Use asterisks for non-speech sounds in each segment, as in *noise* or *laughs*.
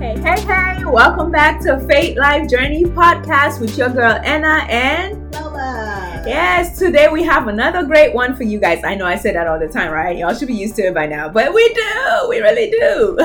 Hey, hey, hey, welcome back to Faith Life Journey podcast with your girl Anna and Lola. Yes, today we have another great one for you guys. I know I say that all the time, right? Y'all should be used to it by now, but we do. We really do. *laughs*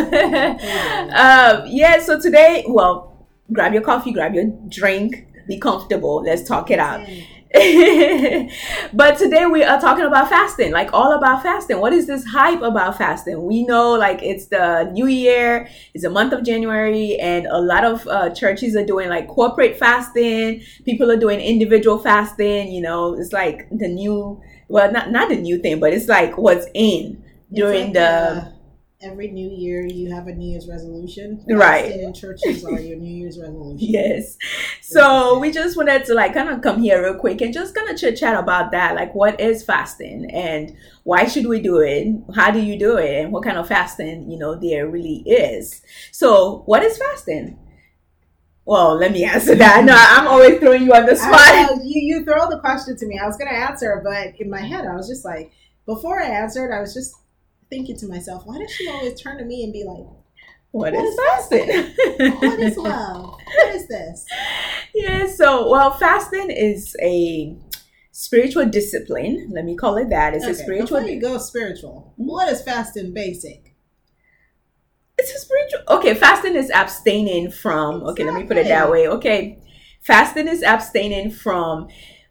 um, yeah, so today, well, grab your coffee, grab your drink, be comfortable. Let's talk it out. *laughs* but today we are talking about fasting, like all about fasting. What is this hype about fasting? We know like it's the new year, it's a month of January, and a lot of uh, churches are doing like corporate fasting. People are doing individual fasting. You know, it's like the new, well, not not the new thing, but it's like what's in during like, the. Every new year you have a New Year's resolution. Right. In churches are your New Year's resolution. *laughs* Yes. So we just wanted to like kind of come here real quick and just kind of chit chat about that. Like, what is fasting and why should we do it? How do you do it? And what kind of fasting, you know, there really is. So, what is fasting? Well, let me answer that. *laughs* No, I'm always throwing you on the spot. I know, you, you throw the question to me. I was going to answer, but in my head, I was just like, before I answered, I was just thinking to myself, why does she always turn to me and be like, what, what is, fasting? what is love? What is this? *laughs* Yeah, so, well, fasting is a spiritual discipline. Let me call it that. It's Okay, a spiritual Before you go spiritual, mm-hmm. what is fasting basic? it's a spiritual okay fasting is abstaining from okay let me put it that way okay fasting is abstaining from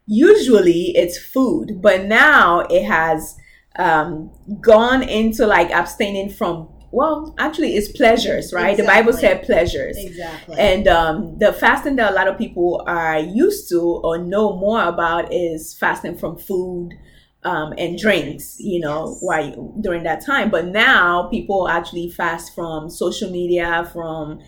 usually it's food but now it has um gone into like abstaining from well actually it's pleasures right the bible said pleasures Exactly. and um, the fasting that a lot of people are used to or know more about is fasting from food um, and drinks, you know, Yes. while during that time. But now people actually fast from social media, from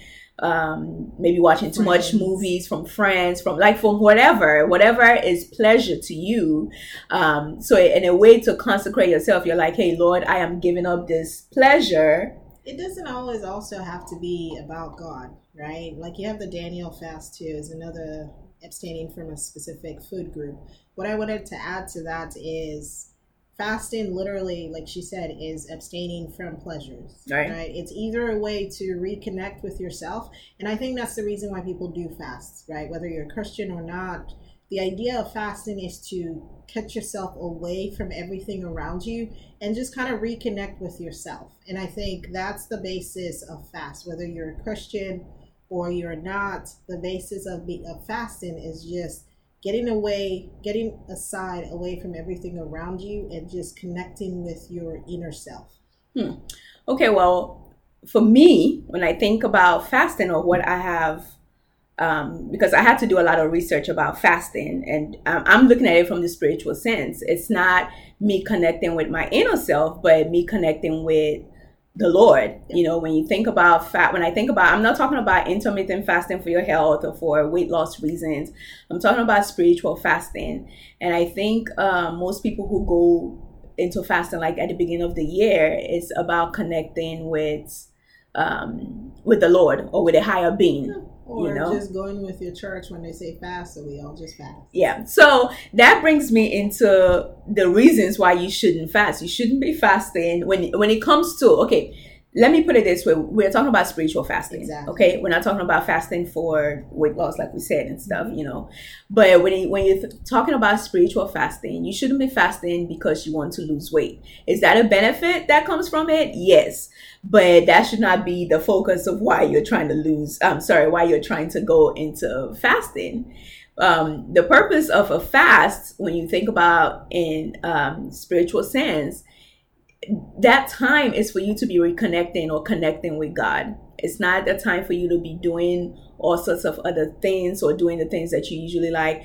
um, maybe watching too much movies, from friends, from like from whatever, whatever is pleasure to you. Um, so in a way to consecrate yourself, you're like, hey, Lord, I am giving up this pleasure. it doesn't always also have to be about God, right? Like you have the Daniel fast too, is another abstaining from a specific food group. What I wanted to add to that is fasting literally, like she said, is abstaining from pleasures. Right. It's either a way to reconnect with yourself. And I think that's the reason why people do fast, right? Whether you're a Christian or not. The idea of fasting is to cut yourself away from everything around you and just kind of reconnect with yourself. And I think that's the basis of fast. Whether you're a Christian or you're not, the basis of be, of fasting is just getting away, getting aside away from everything around you and just connecting with your inner self. Okay, well, for me, when I think about fasting or what I have, um, because I had to do a lot of research about fasting, and um, I'm looking at it from the spiritual sense. It's not me connecting with my inner self, but me connecting with the Lord. You know, when you think about fat, when I think about, I'm not talking about intermittent fasting for your health or for weight loss reasons. I'm talking about spiritual fasting, and I think um, most people who go into fasting like at the beginning of the year it's about connecting with um with the lord or with a higher being Or You know? just going with your church when they say fast, so we all just fast. yeah so that brings me into the reasons why you shouldn't fast you shouldn't be fasting when when it comes to okay let me put it this way. We're talking about spiritual fasting Exactly. okay? We're not talking about fasting for weight loss like we said and stuff you know. But when it, when you're th- talking about spiritual fasting you shouldn't be fasting because you want to lose weight. Is that a benefit that comes from it? Yes. But that should not be the focus of why you're trying to lose i'm sorry why you're trying to go into fasting. Um, the purpose of a fast when you think about in um, spiritual sense that time is for you to be reconnecting or connecting with god it's not the time for you to be doing all sorts of other things or doing the things that you usually like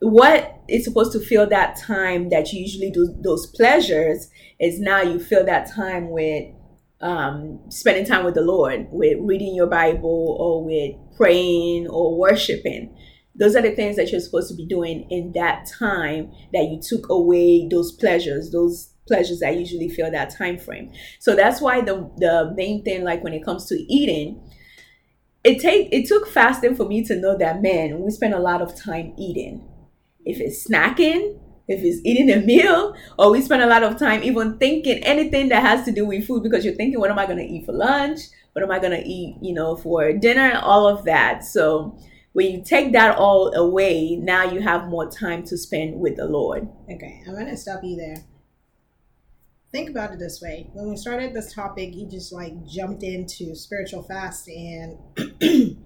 what is supposed to fill that time that you usually do those pleasures is now you fill that time with um, spending time with the Lord, with reading your Bible or with praying or worshiping. Those are the things that you're supposed to be doing in that time that you took away those pleasures, those pleasures that usually fill that time frame. So that's why the the main thing, like when it comes to eating, it take it took fasting for me to know that man, we spend a lot of time eating. If it's snacking, if it's eating a meal, or we spend a lot of time even thinking anything that has to do with food because you're thinking, what am I to eat for lunch? what am I gonna eat, you know, for dinner, all of that. So when you take that all away, now you have more time to spend with the Lord. Okay, I'm gonna stop you there. Think about it this way. When we started this topic, you just like jumped into spiritual fast and *clears throat*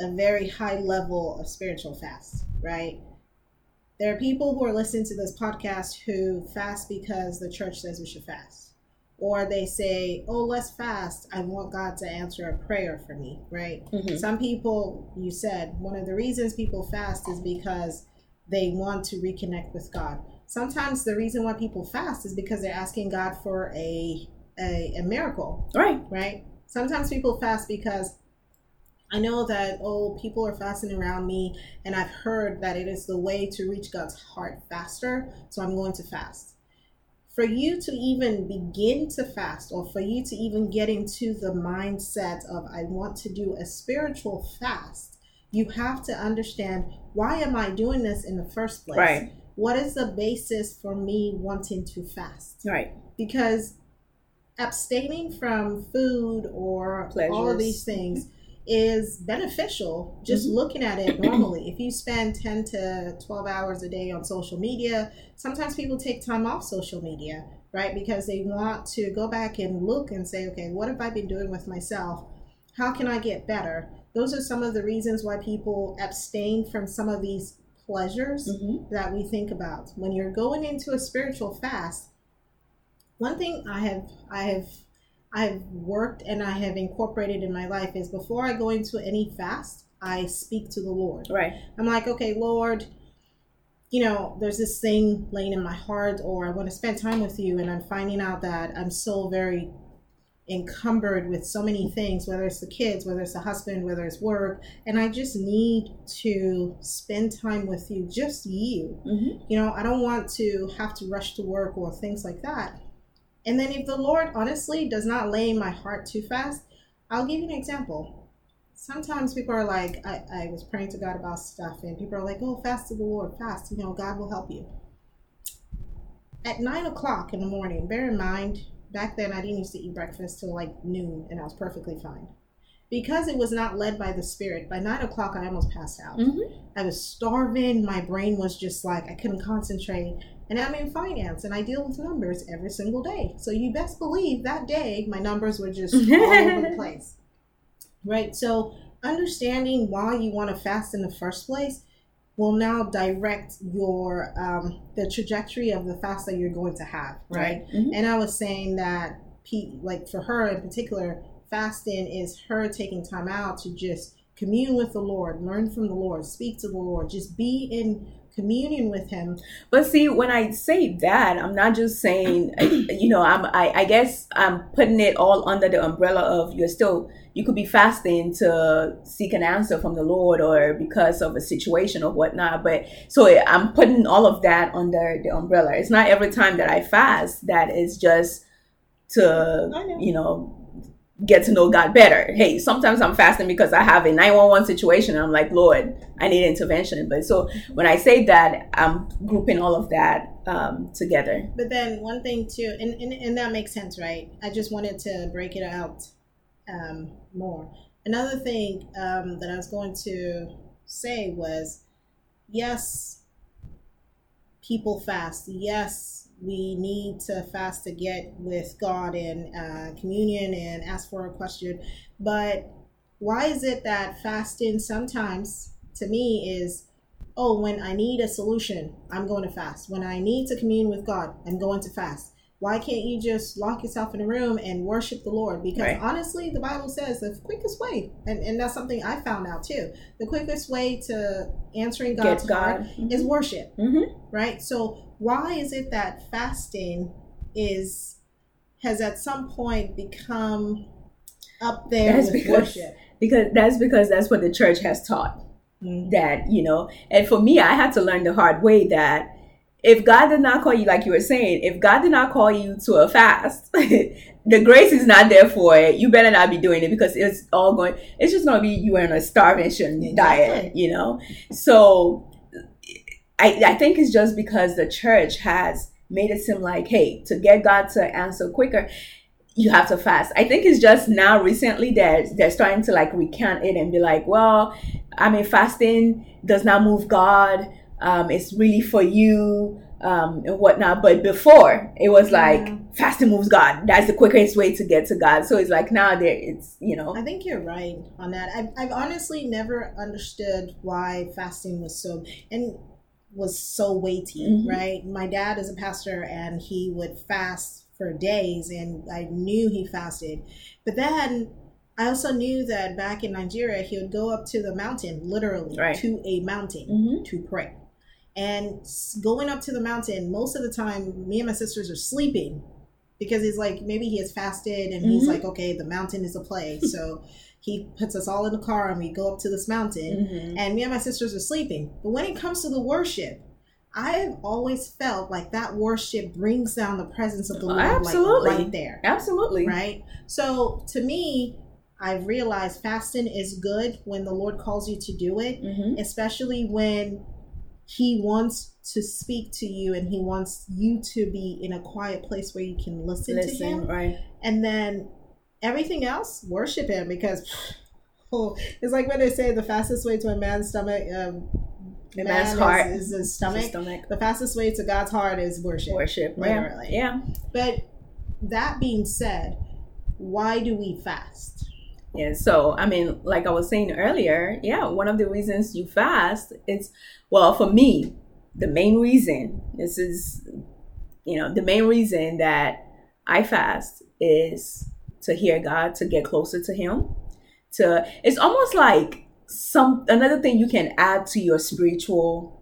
a very high level of spiritual fast, right? There are people who are listening to this podcast who fast because the church says we should fast. Or they say, oh, let's fast. I want God to answer a prayer for me, right? Mhm. Some people, you said, one of the reasons people fast is because they want to reconnect with God. Sometimes the reason why people fast is because they're asking God for a, a, a miracle, Right. right? Sometimes people fast because I know that, oh, people are fasting around me, and I've heard that it is the way to reach God's heart faster, so I'm going to fast. For you to even begin to fast, or for you to even get into the mindset of, I want to do a spiritual fast, you have to understand why am I doing this in the first place? Right. What is the basis for me wanting to fast? Right. because abstaining from food or all of these things is beneficial just Mhm. looking at it normally if you spend 10 to 12 hours a day on social media sometimes people take time off social media right because they want to go back and look and say okay what have i been doing with myself how can i get better those are some of the reasons why people abstain from some of these pleasures Mhm. that we think about when you're going into a spiritual fast one thing i have i have i've worked and i have incorporated in my life is before i go into any fast i speak to the lord Right. i'm like okay lord you know there's this thing laying in my heart or i want to spend time with you and i'm finding out that i'm so very encumbered with so many things whether it's the kids whether it's the husband whether it's work and i just need to spend time with you just you hmm you know, I don't want to have to rush to work or things like that. And then if the Lord honestly does not lay my heart too fast, I'll give you an example. Sometimes people are like, I, I was praying to God about stuff, and people are like, oh, fast to the Lord, fast, you know, God will help you. At nine o'clock in the morning, bear in mind, back then I didn't used to eat breakfast till like noon, and I was perfectly fine. Because it was not led by the Spirit, by nine o'clock I almost passed out. hmm I was starving. My brain was just like I couldn't concentrate. And I'm in finance and I deal with numbers every single day. So you best believe that day my numbers were just *laughs* all over the place. Right? So understanding why you want to fast in the first place will now direct your um, the trajectory of the fast that you're going to have. Right. Mhm. And I was saying that, Pete, like for her in particular, fasting is her taking time out to just commune with the Lord, learn from the Lord, speak to the Lord, just be in communion with Him. But see, when I say that, I'm not just saying, *clears throat* you know, I'm. I, I guess I'm putting it all under the umbrella of you're still. You could be fasting to seek an answer from the Lord, or because of a situation or whatnot. But so I'm putting all of that under the umbrella. It's not every time that I fast that is just to, know. you know, get to know God better. Hey, sometimes I'm fasting because I have a 911 situation and I'm like, Lord, I need intervention. But so when I say that, I'm grouping all of that um, together. But then one thing too, and, and, and that makes sense, right? I just wanted to break it out um, more. Another thing um, that I was going to say was yes, people fast. Yes, we need to fast to get with God in uh, communion and ask for a question. But why is it that fasting sometimes, to me, is oh, when I need a solution, I'm going to fast. When I need to commune with God, I'm going to fast. Why can't you just lock yourself in a room and worship the Lord? Because Right. honestly, the Bible says the quickest way, and, and that's something I found out too, the quickest way to answering God's Get God. heart is worship, hmm right? So why is it that fasting is has at some point become up there That's with because- worship? Because that's because that's what the church has taught. that you know and for me i had to learn the hard way that if god did not call you like you were saying if god did not call you to a fast *laughs* the grace is not there for it you better not be doing it because it's all going it's just going to be you on a starvation diet you know so I, I think it's just because the church has made it seem like hey to get god to answer quicker you have to fast. I think it's just now recently that they're starting to like recant it and be like, well, I mean, fasting does not move God. Um, it's really for you um, and whatnot. But before, it was like fasting moves God. That's the quickest way to get to God. So it's like now there, it's you know, I think you're right on that. I've, I've honestly never understood why fasting was so and was so weighty, Mhm. right? My dad is a pastor and he would fast for days, and I knew he fasted. But then I also knew that back in Nigeria, he would go up to the mountain, literally Right. to a mountain Mhm. to pray. And going up to the mountain, most of the time, me and my sisters are sleeping because he's like, maybe he has fasted and he's Mhm. like, okay, the mountain is a play *laughs* so he puts us all in the car and we go up to this mountain. Mhm. And me and my sisters are sleeping. But when it comes to the worship, I have always felt like that worship brings down the presence of the Lord Absolutely. like right there. absolutely, Right? So to me, I've realized fasting is good when the Lord calls you to do it Mhm. especially when he wants to speak to you and he wants you to be in a quiet place where you can listen, to him right? and then everything else worship him because *laughs* oh, it's like when they say the fastest way to a man's stomach um, man's is- heart. is, his stomach Stomach. the fastest way to god's heart is worship Worship, Literally. yeah, but that being said why do we fast yeah. So, I mean, like I was saying earlier, yeah, one of the reasons you fast, it's well for me, the main reason. This is, you know, the main reason that I fast is to hear God, to get closer to Him. To it's almost like some another thing you can add to your spiritual.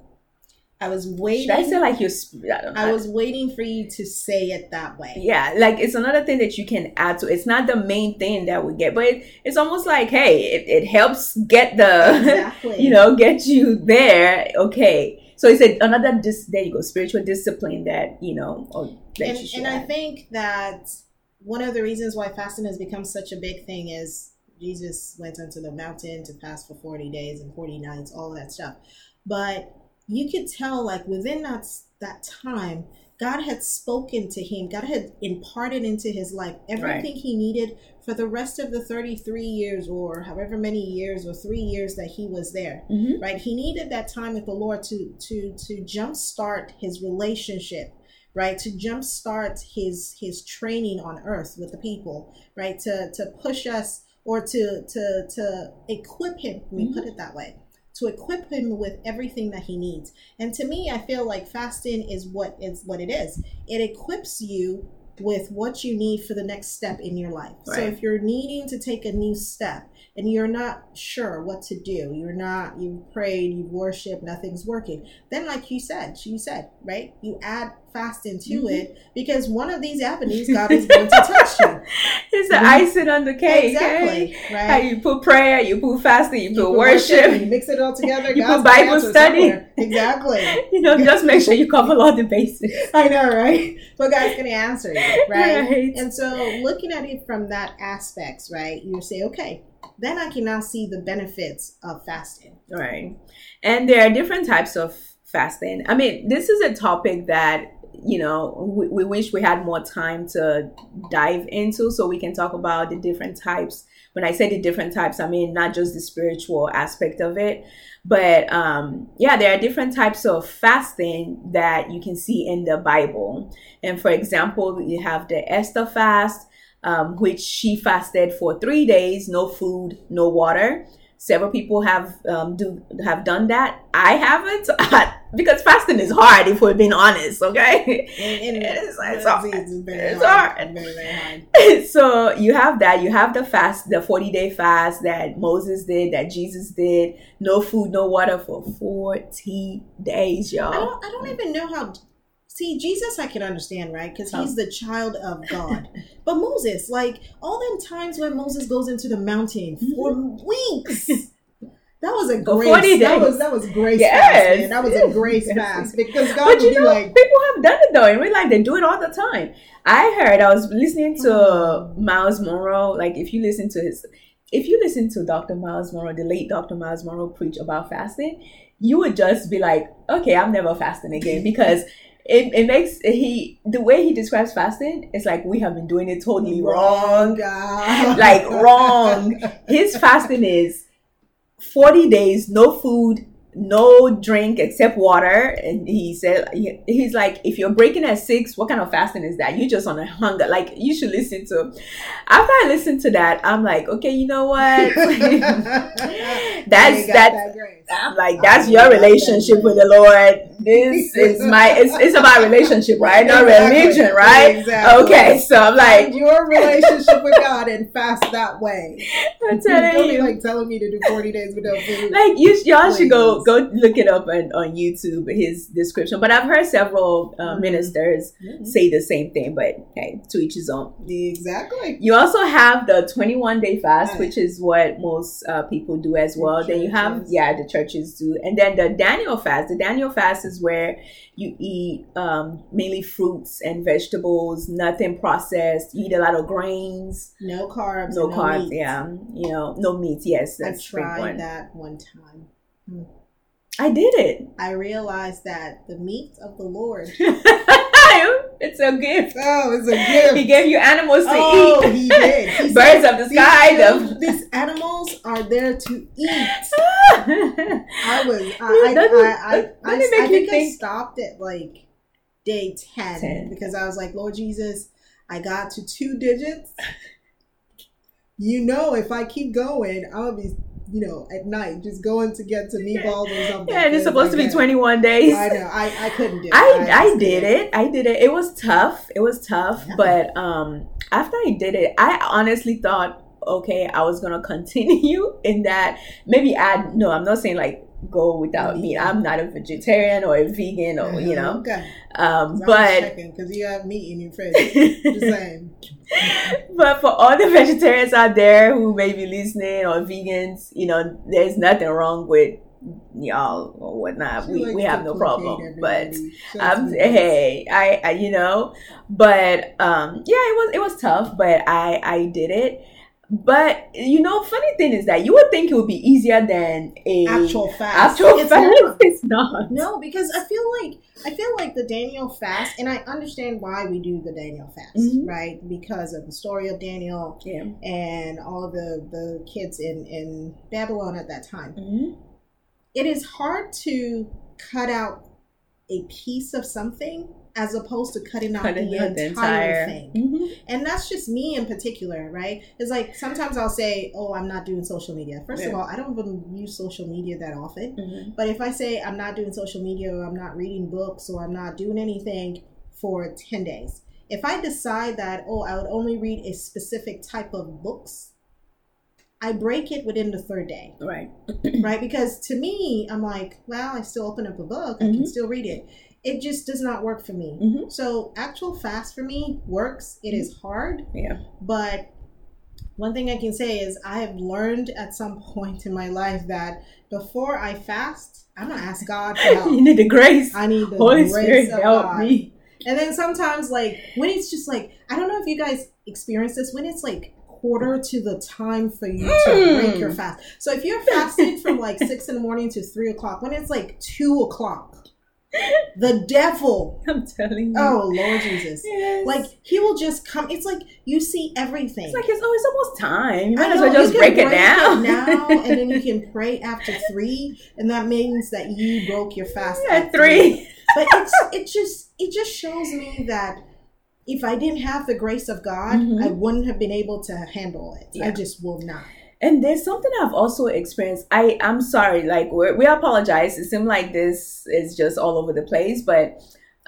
I was waiting Should I say like your? I don't know. I was waiting for you to say it that way yeah like it's another thing that you can add to it's not the main thing that we get but it, it's almost like hey it, it helps get the exactly *laughs* you know get you there okay so it's a, another dis there you go spiritual discipline that you know or that and, you and I think that one of the reasons why fasting has become such a big thing is Jesus went onto the mountain to fast for 40 days and 40 nights, all of that stuff. But you could tell, like, within that, that time, God had spoken to him. God had imparted into his life everything he needed for the rest of the 33 years or however many years or three years that he was there Mhm. right? He needed that time with the lord to to to jumpstart his relationship right? To jumpstart his his training on earth with the people right? To to push us or to to to equip him let me put it that way to equip him with everything that he needs. And to me i feel like fasting is what is what it is. It equips you with what you need for the next step in your life. So if you're needing to take a new step and you're not sure what to do you're not you've prayed you've worshiped nothing's working then like you said you said right? You add fasting to Mhm. it because one of these avenues god is going to touch you *laughs* it's the icing on the cake exactly right how you put prayer you put fasting you, You put put worship you mix it all *laughs* together You God's put Bible study. somewhere. exactly *laughs* you know just make sure you cover all the bases i know right but god's gonna answer you right Right. and so looking at it from that aspects right you say okay then i can now see the benefits of fasting Right. And there are different types of fasting. I mean, this is a topic that, you know, we, we wish we had more time to dive into so we can talk about the different types. When I say the different types, I mean not just the spiritual aspect of it, but um, yeah, there are different types of fasting that you can see in the Bible. And for example, you have the Esther fast, um, which she fasted for three days, no food, no water several people have um, do have done that. I haven't *laughs* because fasting is hard if we're being honest. Okay, and, and *laughs* It's- it's hard. it's very It's hard. hard. very very hard *laughs* so you have that. You have the fast, the forty day fast that Moses did, that Jesus did. No food, no water for forty days, y'all. I don't, I don't even know how. See, Jesus, I can understand, right? Because he's the child of God. *laughs* but Moses, like all them times when Moses goes into the mountain mm-hmm. for weeks, that was a grace. That was that was grace Yes. fast. That was a grace fast because God But would you be know, like, people have done it though in real life. They do it all the time. I heard. I was listening to Oh. Myles Munroe. Like if you listen to his, if you listen to Dr. Myles Munroe, the late Dr. Myles Munroe preach about fasting, you would just be like, okay, I'm never fasting again *laughs* because it, it makes he the way he describes fasting it's like we have been doing it totally wrong, God. *laughs* like wrong. His fasting is 40 days no food no drink except water. And he said he- he's like if you're breaking at six what kind of fasting is that? You just on a hunger. Like you should listen to after i listened to that i'm like okay you know what? *laughs* *laughs* That's You that's that. I'm like, that's your relationship with the Lord. This is my, it's, it's about relationship, right? Not Exactly. religion, right? Exactly. Okay, so I'm Find like, your relationship with God and fast that way. *laughs* I'm Don't telling be you. like telling me to do 40 days without food. Like you, y'all should go go look it up on, on YouTube his description. But I've heard several uh, Mhm. ministers Mhm. say the same thing. But hey, to each his own. Exactly. You also have the 21 day fast, Right. which is what most uh, people do as The well. Then you have, yeah, the churches do. And then the Daniel fast. The Daniel fast is where you eat um, mainly fruits and vegetables, nothing processed. You eat a lot of grains, No carbs. no and carbs, meat. yeah. You know, no meat, yes. I That's big tried one. that one time. I did it. I realized that the meat of the Lord. *laughs* it's a gift. Oh, it's a gift. He gave you animals to oh, eat. he did. He said, *laughs* Birds of the sky. The... These animals are there to eat. *laughs* I was. I. I. I. I, I, doesn't it make I you think I stopped at like day 10, 10. because I was like, Lord Jesus, I got to two digits. You know, if I keep going, I'll be, you know, at night just going to get to meatballs or something. yeah, and it's supposed to be Like, 21 days. I know. I, I couldn't do it. I, I did couldn't. it. I did it. It was tough. It was tough. Yeah. But um after I did it, I honestly thought, okay, I was gonna *laughs* continue in that. Maybe add no, I'm not saying like go without meat. I'm not a vegetarian or a vegan or you know. Okay. Um But because you have meat in your fridge. Just *laughs* saying. but for all the vegetarians out there who may be listening or vegans, you know, there's nothing wrong with y'all or whatnot. She We, we have no problem. But everybody. She likes I'm to be hey, I, I you know, but um yeah, it was it was tough, but I I did it. But you know, funny thing is that you would think it would be easier than a actual fast. actual It's fast. not. *laughs* It's not. No, because I feel like I feel like the Daniel fast, and I understand why we do the Daniel fast, Mhm. right? Because of the story of Daniel Yeah. and all the the kids in in Babylon at that time. Mhm. It is hard to cut out a piece of something as opposed to cutting out Cutting the, out entire, thing. Mhm. And that's just me in particular, right? It's like sometimes I'll say, "Oh, I'm not doing social media." First of all, I don't even use social media that often. Mhm. But if I say I'm not doing social media or I'm not reading books or I'm not doing anything for 10 days, if I decide that, oh, I would only read a specific type of books, I break it within the third day, Right. right? Because to me, I'm like, well, I still open up a book, I can Mhm. still read it. It just does not work for me. Mhm. So, actual fast for me works. It is hard, Yeah. but one thing I can say is I have learned at some *laughs* point in my life that before I fast, I'm gonna ask God for help. *laughs* you need the grace. I need the Holy grace Spirit, of help God. me. And then sometimes, like when it's just like I don't know if you guys experience this when it's like quarter to the time for you to Mm. break your fast. So if you're fasting from like *laughs* six in the morning to three o'clock, when it's like two o'clock, the devil. *laughs* I'm telling you. Oh Lord Jesus. Yes. Like he will just come. It's like you see everything. it's like it's, oh, it's almost time. You might as well just can break it down. now, and then you *laughs* can pray after three, and that means that you broke your fast at three. *laughs* But it's it just it just shows me that if I didn't have the grace of God, Mhm. I wouldn't have been able to handle it. I just will not. And there's something I've also experienced. I I'm sorry, like we're, we apologize. It seemed like this is just all over the place, but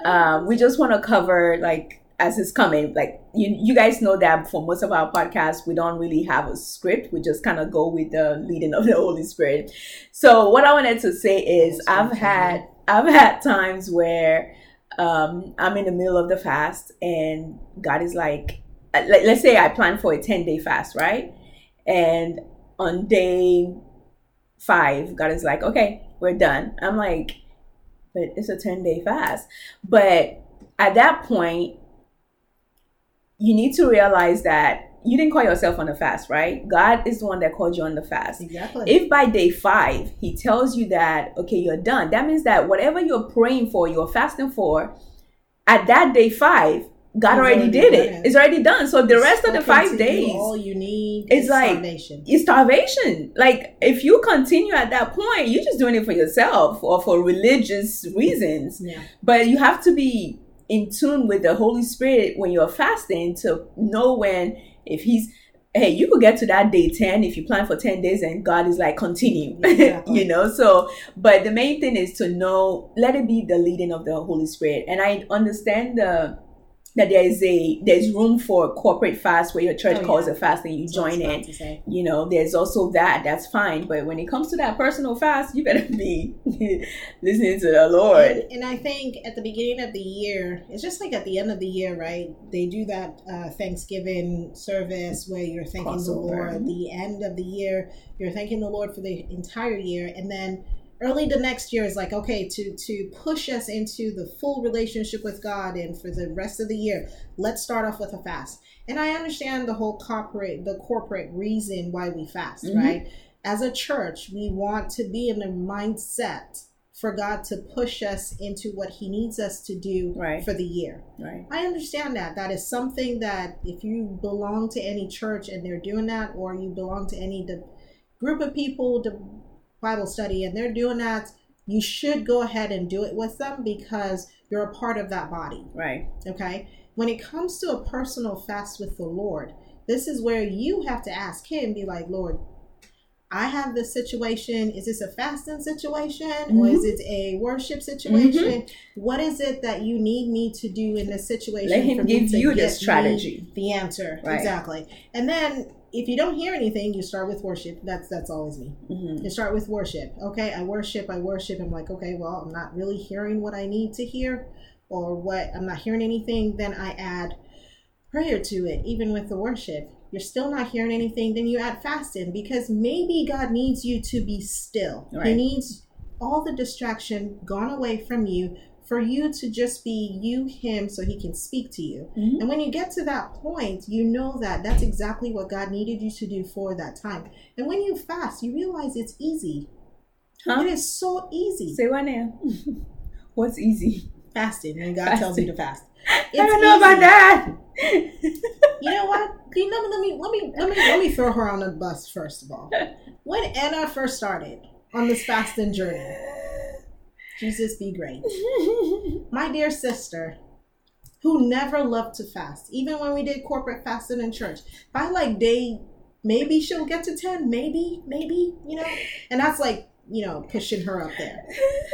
um, we just want to cover like as it's coming. Like you you guys know that for most of our podcasts, we don't really have a script. We just kind of go with the leading of the Holy Spirit. So what I wanted to say is I've had I've had times where um, I'm in the middle of the fast and God is like, uh, let, let's say I plan for a 10 day fast, right? And on day five, God is like, okay, we're done. I'm like, but it's a 10 day fast. But at that point, you need to realize that you didn't call yourself on the fast, right? God is the one that called you on the fast. Exactly. If by day five he tells you that okay you're done, that means that whatever you're praying for, you're fasting for, at that day five, God already, already did it. it. It's already done. So the rest of the five days, you, all you need it's is like- salvation. is starvation. Like if you continue at that point, you're just doing it for yourself or for religious reasons. Yeah. But you have to be in tune with the Holy Spirit when you're fasting to know when if He's hey, you could get to that day 10 if you plan for 10 days and God is like continue. Exactly. *laughs* you know, so but the main thing is to know let it be the leading of the Holy Spirit. And I understand the that there is a there's room for corporate fast where your church Oh, calls yeah. a fast and you That's what I was join in you know there's also that that's fine but when it comes to that personal fast you better be *laughs* listening to the lord And, and I think at the beginning of the year, it's just like at the end of the year, right? They do that uh, Thanksgiving service where you're thanking the Crossover. Lord. The end of the year, you're thanking the Lord for the entire year, and then early the next year is like okay to to push us into the full relationship with God and for the rest of the year. Let's start off with a fast. And I understand the whole corporate the corporate reason why we fast, Mhm. right? As a church, we want to be in a mindset for God to push us into what He needs us to do Right. for the year. right I understand that. That is something that if you belong to any church and they're doing that, or you belong to any the group of people, the Bible study, and they're doing that, you should go ahead and do it with them because you're a part of that body. right Okay. When it comes to a personal fast with the Lord, this is where you have to ask Him, be like, Lord, I have this situation. Is this a fasting situation or is mm-hmm. it a worship situation? Mm-hmm. What is it that you need me to do in this situation? let him give you the strategy the answer Right. exactly. And then if you don't hear anything, you start with worship. That's that's always me. Mhm. You start with worship. Okay, I worship, I worship. I'm like, okay, well, I'm not really hearing what I need to hear, or what I'm not hearing anything. Then I add prayer to it, even with the worship. You're still not hearing anything, then you add fasting because maybe God needs you to be still. He needs all the distraction gone away from you for you to just be you, Him, so He can speak to you. Mhm. And when you get to that point, you know that that's exactly what God needed you to do for that time. And when you fast, you realize it's easy. Huh? It is so easy. say what now *laughs* what's easy Fasting when God tells you to fast. It's *laughs* i don't know about that *laughs* You know what? You know, let me let me let me let me throw her on the bus first of all. When Anna first started on this fasting journey, Jesus be great. *laughs* My dear sister, who never loved to fast, even when we did corporate fasting in church, by like day, maybe she'll get to 10, maybe, maybe, you know? And that's like, you know, pushing her up there.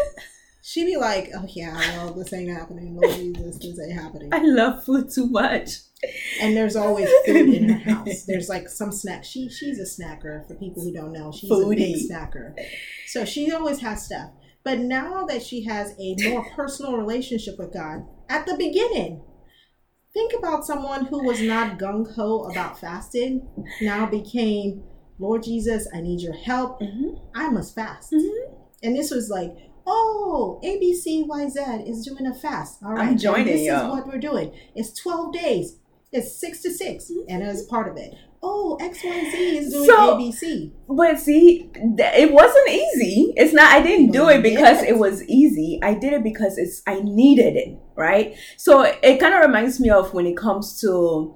*laughs* She'd be like, oh yeah, well, this ain't happening. Lord Jesus, this ain't happening. i love food too much And there's always food in her house. There's like some snack. She she's a snacker for people who don't know. She's a big snacker. So she always has stuff. But now that she has a more personal relationship with God, at the beginning, think about someone who was not gung ho about fasting, now became, Lord Jesus, I need your help. Mhm. I must fast. Mhm. And this was like, oh, ABCYZ is doing a fast. All right, I'm joining This y'all. is what we're doing. It's 12 days. It's six to 6 and as part of it. Oh, XYZ is doing So- ABC. But see, it wasn't easy. It's not. I didn't do it because it was easy. I did it because it's. I needed it, right? So it kind of reminds me of when it comes to,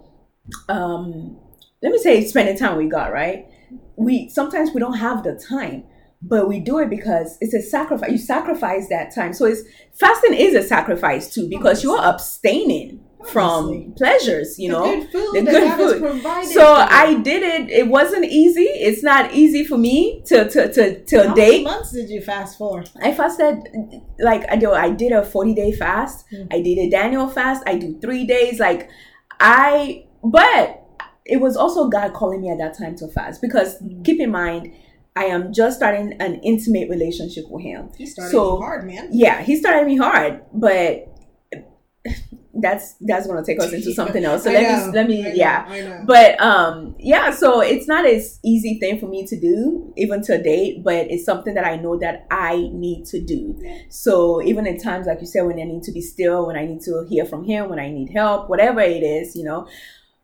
um, let me say, spending time with God, right? We sometimes we don't have the time, but we do it because it's a sacrifice. You sacrifice that time. So it's fasting is a sacrifice too because you're abstaining from Obviously. pleasures. You the know, good food the good food. so. I did it. It wasn't easy. It's not easy for me to to to to How many date. months did you fast for? I fasted like I do. I did a forty day fast. Mm. I did a Daniel fast. I do three days. Like I, but it was also God calling me at that time to fast because Mm. keep in mind, I am just starting an intimate relationship with Him. He started So- you hard, man. Yeah, He started me hard, but *laughs* that's that's gonna take us into something else. So let know, me let me know, yeah. But um yeah so it's not as easy thing for me to do even to date but it's something that i know that i need to do. So even in times like you said when i need to be still when i need to hear from him when i need help whatever it is you know.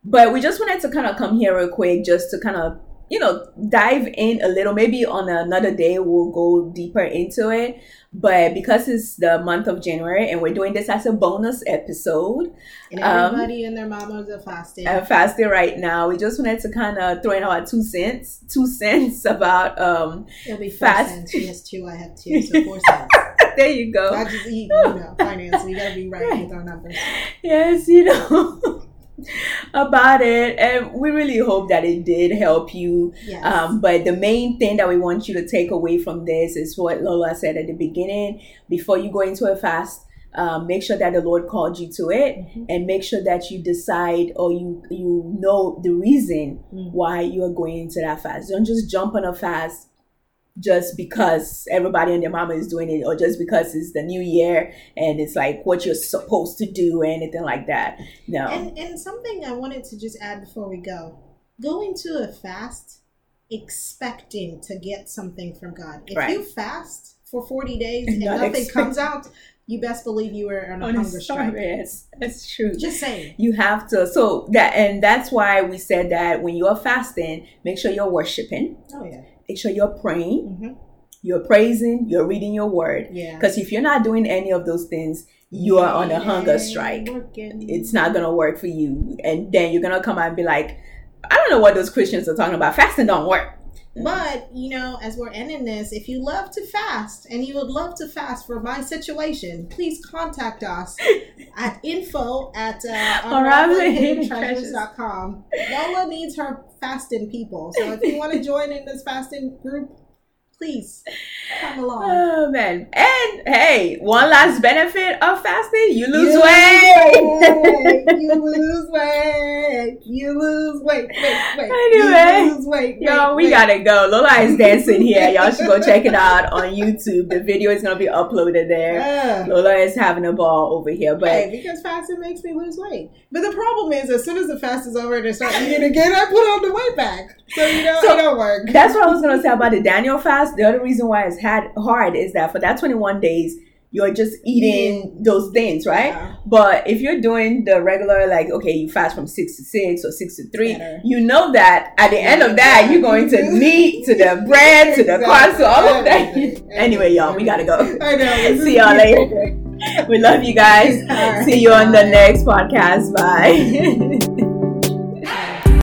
But we just wanted to kind of come here real quick just to kind of you know, dive in a little. Maybe on another day we'll go deeper into it. But because it's the month of January and we're doing this as a bonus episode, and everybody um, and their mamas are fasting. I'm fasting right now. We just wanted to kind of throw in our two cents, two cents about um. It'll be fast. Cents. She has two. I have two, so four *laughs* cents. there you go. I just eat, you know, finance. We gotta be right *laughs* with our numbers. Yes, you know. *laughs* about it and we really hope that it did help you yes. um, but the main thing that we want you to take away from this is what lola said at the beginning before you go into a fast um, make sure that the lord called you to it mm-hmm. and make sure that you decide or you you know the reason mm-hmm. why you are going into that fast don't just jump on a fast just because everybody and their mama is doing it or just because it's the new year and it's like what you're supposed to do or anything like that no and, and something i wanted to just add before we go go into a fast expecting to get something from god if right. you fast for 40 days and Not nothing expect- comes out you best believe you were on a on hunger strike. Yes, that's true. Just saying. You have to. So that and that's why we said that when you're fasting, make sure you're worshiping. Oh yeah make sure you're praying, mm-hmm. you're praising, you're reading your word. Yeah. Because if you're not doing any of those things, you are on a hunger strike. It's not gonna work for you, and then you're gonna come out and be like, I don't know what those Christians are talking about. Fasting don't work. But, you know, as we're ending this, if you love to fast and you would love to fast for my situation, please contact us *laughs* at info at uh, unravelinghiddentreasures.com. Lola needs her fasting people. So if you want to join in this fasting group, please come along. Oh man! And hey, one last benefit of fasting: you lose you weight. *laughs* you lose weight. You lose weight. Wait, wait. Anyway, you lose weight. Yo, we wait. gotta go. Lola is dancing here. Y'all should go check it out on YouTube. The video is gonna be uploaded there. Yeah. Lola is having a ball over here, but hey, because fasting makes me lose weight. But the problem is, as soon as the fast is over and I start eating again, I put on the weight back. So you know, so, it don't work. That's what I was gonna say about the Daniel fast. The other reason why it's had hard is that for that 21 days, you're just eating those things, right? Yeah. But if you're doing the regular, like, okay, you fast from six to six or six to three, Better. you know that at the end of that, you're going to *laughs* meat, to the bread, to the carbs, to all of that. *laughs* anyway, y'all, we gotta go. I know. *laughs* See y'all later. we love you guys. Right. See you on the next podcast. Bye.